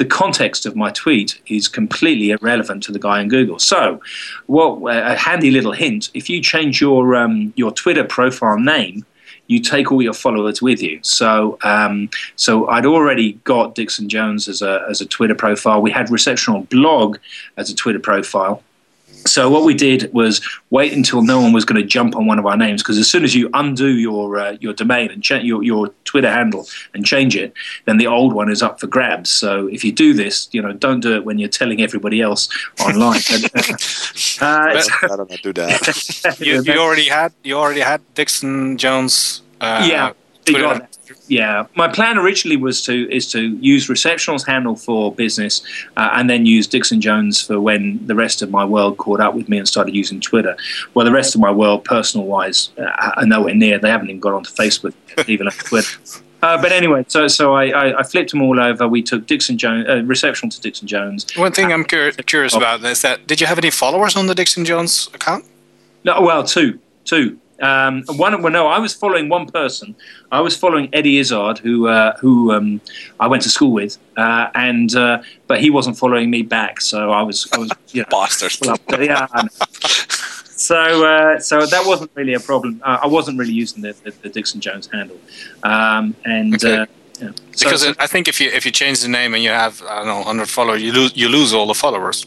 the context of my tweet is completely irrelevant to the guy in Google. So, what a handy little hint: if you change your um, your Twitter profile name you take all your followers with you. So, um, so I'd already got Dixon Jones as a as a Twitter profile. We had Receptional Blog as a Twitter profile. So what we did was wait until no one was going to jump on one of our names because as soon as you undo your uh, your domain and change your your Twitter handle and change it, then the old one is up for grabs. So if you do this, you know, don't do it when you're telling everybody else online. uh, I don't do that. you, you, already had you already had Dixon Jones. Uh, yeah, Twitter yeah, my plan originally was to is to use Receptional's handle for business, uh, and then use Dixon Jones for when the rest of my world caught up with me and started using Twitter. Well, the rest of my world, personal wise, uh, are nowhere near. They haven't even got onto Facebook, even on Twitter. Uh, but anyway, so so I, I, I, flipped them all over. We took Dixon Jones, uh, Receptional to Dixon Jones. One thing I'm cur- curious about is that did you have any followers on the Dixon Jones account? No, well, two, two. Um, one, well, no, I was following one person. I was following Eddie Izzard, who uh, who um, I went to school with, uh, and uh, but he wasn't following me back. So I was, I was, you know, bastard. yeah. so uh, so that wasn't really a problem. Uh, I wasn't really using the, the, the Dixon Jones handle, um, and. Okay. Uh, yeah. So, because so, I think if you if you change the name and you have I don't know 100 followers, you lose you lose all the followers.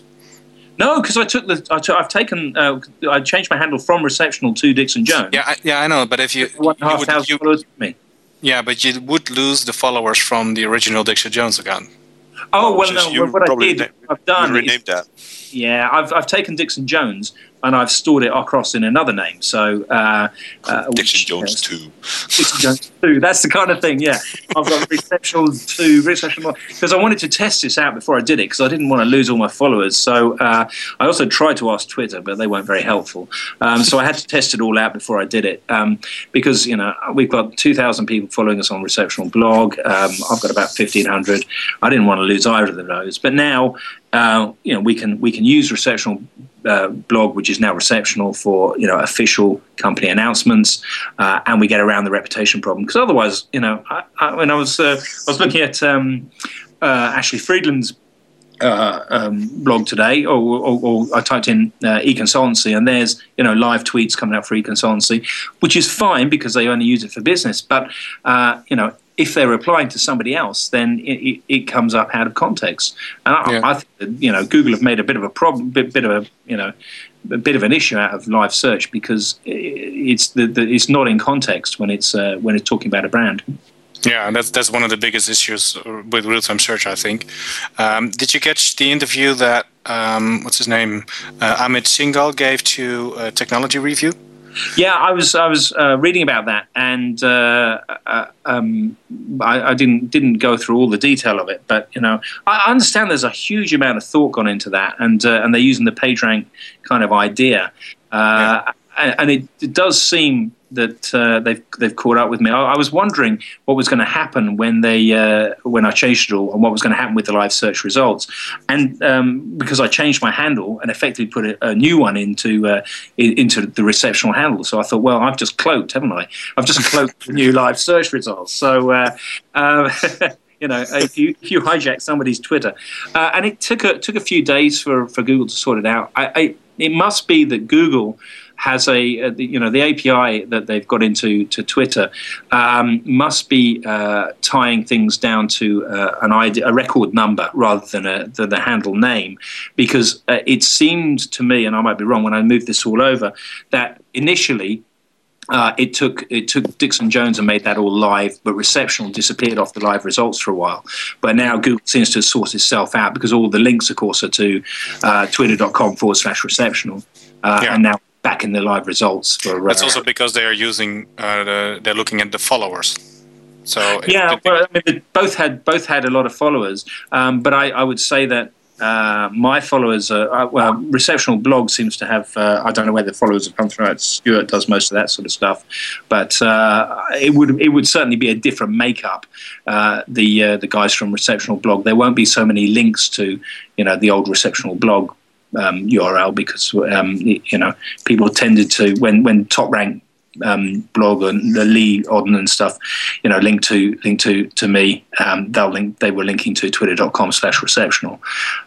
No, because I took the I took, I've taken uh, I changed my handle from Receptional to Dixon Jones. Yeah, I, yeah, I know. But if you one and a half thousand followers me. Yeah, but you would lose the followers from the original Dixon Jones account. Oh well, no. What I did, I've done. renamed that. Yeah, I've I've taken Dixon Jones and I've stored it across in another name. So uh, uh, Dixon Jones two. Dixon Jones two. That's the kind of thing. Yeah, I've got receptional two, receptional because I wanted to test this out before I did it because I didn't want to lose all my followers. So uh, I also tried to ask Twitter, but they weren't very helpful. Um, so I had to test it all out before I did it um, because you know we've got two thousand people following us on Receptional blog. Um, I've got about fifteen hundred. I didn't want to lose either of those, but now uh, you know, we can we can use Receptional uh, blog, which is now Receptional for you know official company announcements, uh, and we get around the reputation problem. Because otherwise, you know, I, I, when I was uh, I was looking at um, uh, Ashley Friedlein's uh, um, blog today, or, or, or, I typed in uh, e-consultancy, and there's you know live tweets coming out for e-consultancy, which is fine because they only use it for business. But uh, you know, if they're replying to somebody else, then it, it, comes up out of context. And I, yeah. I, think that, you know Google have made a bit of a problem, bit, bit of a you know a bit of an issue out of live search because it's the, the it's not in context when it's uh, when it's talking about a brand. Yeah, that's that's one of the biggest issues with real time search. I think. Um, did you catch the interview that um, what's his name uh, Amit Singhal gave to uh, Technology Review? Yeah, I was I was uh, reading about that, and uh, uh, um, I, I, didn't didn't go through all the detail of it, but you know, I understand there's a huge amount of thought gone into that, and uh, and they're using the PageRank kind of idea, uh, yeah. And, it, it, does seem that uh, they've they've caught up with me. I, I was wondering what was going to happen when they uh, when I changed it all, and what was going to happen with the live search results. And um, because I changed my handle and effectively put a, a new one into uh, into the receptional handle, so I thought, well, I've just cloaked, haven't I? I've just cloaked the new live search results. So. Uh, uh, you know, if you if you hijack somebody's Twitter, uh, and it took a took a few days for, for Google to sort it out. I, I, it must be that Google has a, a, you know the API that they've got into to Twitter um, must be uh, tying things down to uh, an ID, a record number rather than a than the handle name, because uh, it seemed to me, and I might be wrong when I moved this all over, that initially uh, it took it took Dixon Jones and made that all live, but Receptional disappeared off the live results for a while. But now Google seems to sort itself out because all the links, of course, are to uh, twitter.com forward slash Receptional, uh, yeah. and now back in the live results. For, That's uh, also because they are using uh, the, they're looking at the followers. So yeah, well, I mean, both had both had a lot of followers, um, but I, I, would say that uh, my followers are uh, well. Receptional blog seems to have. Uh, I don't know where the followers have come from. Stuart does most of that sort of stuff, but uh, it would it would certainly be a different makeup. Uh, the uh, the guys from Receptional blog. There won't be so many links to you know the old Receptional blog um, URL because um, you know people tended to when when top rank um, blog and the Lee Odden and stuff, you know, link to link to to me. Um, they'll link. They were linking to twitter.com/slash receptional.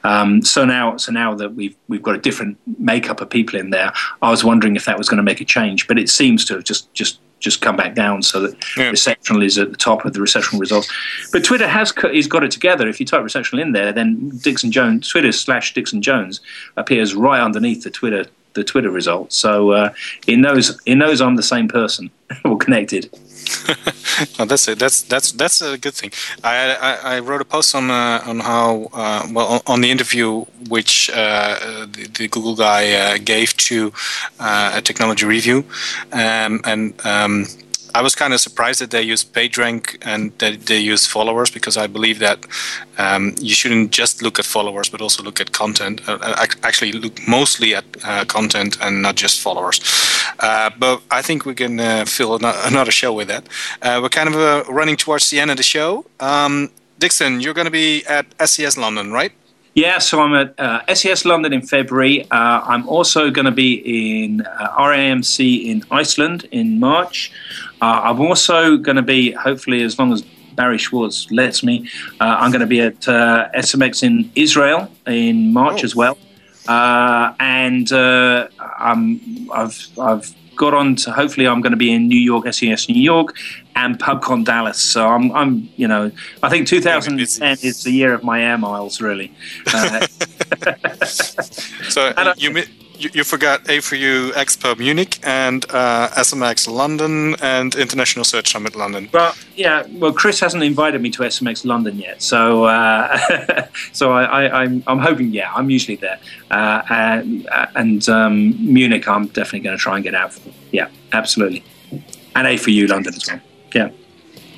Um, so now, so now that we've we've got a different makeup of people in there, I was wondering if that was going to make a change, but it seems to have just just just come back down so that yeah. receptional is at the top of the receptional results. But Twitter has he's got it together. If you type receptional in there, then Dixon Jones Twitter slash Dixon Jones appears right underneath the Twitter the Twitter results. So uh, it knows it knows I'm the same person or connected. that's it. That's that's that's a good thing. I I, I wrote a post on uh, on how uh, well on the interview which uh, the, the, Google guy uh, gave to uh, a technology review, um, and. Um, I was kind of surprised that they use PageRank and that they use followers because I believe that um, you shouldn't just look at followers but also look at content. Uh, uh actually, look mostly at uh, content and not just followers. Uh, but I think we can uh, fill another show with that. Uh, we're kind of running towards the end of the show. Um, Dixon, you're going to be at SES London, right? Yeah, so I'm at uh, SES London in February. Uh, I'm also going to be in uh, RIMC in Iceland in March. Uh, I'm also going to be, hopefully, as long as Barry Schwartz lets me, uh, I'm going to be at uh, SMX in Israel in March oh. as well. and I'm, I've, I've got on to hopefully I'm going to be in New York, SES New York, and PubCon Dallas. So I'm, I'm you know, I think 2010 is the year of my air miles, really. Uh, so you, you, you forgot A4U Expo Munich and uh, SMX London and International Search Summit London. Well, yeah. Well, Chris hasn't invited me to SMX London yet, so uh, so I, am I'm, I'm hoping. Yeah, I'm usually there, uh, and, and um, Munich. I'm definitely going to try and get out. For. Yeah, absolutely, and A4U London as well. Yeah.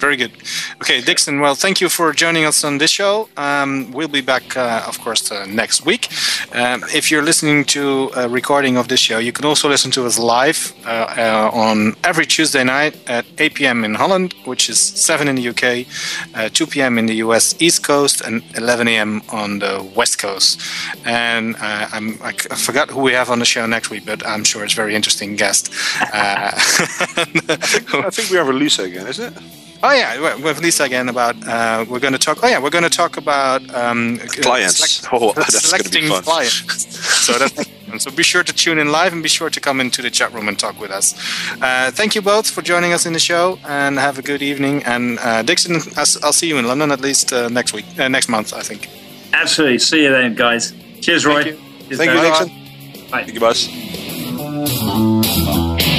Very good. Okay, Dixon. Well, thank you for joining us on this show. Um, we'll be back, uh, of course, uh, next week. Um, if you're listening to a recording of this show, you can also listen to us live uh, uh on every Tuesday night at 8 p.m. in Holland, which is 7 in the UK, uh, 2 p.m. in the US East Coast, and 11 a.m. on the West Coast. And uh, i forgot who we have on the show next week, but I'm sure it's a very interesting guest. I think we have a Lisa again, isn't it? Oh yeah, with Lisa again about uh, we're going to talk. Oh yeah, we're going to talk about um, clients. Select, oh, that's selecting going to be fun. clients. so that's so be sure to tune in live and be sure to come into the chat room and talk with us. Uh, thank you both for joining us in the show and have a good evening. And uh, Dixon, I'll, see you in London at least uh, next week, uh, next month, I think. Absolutely. See you then, guys. Cheers, Roy. Thank you, Cheers, Thank you Dixon. Bye. Thank you, boss.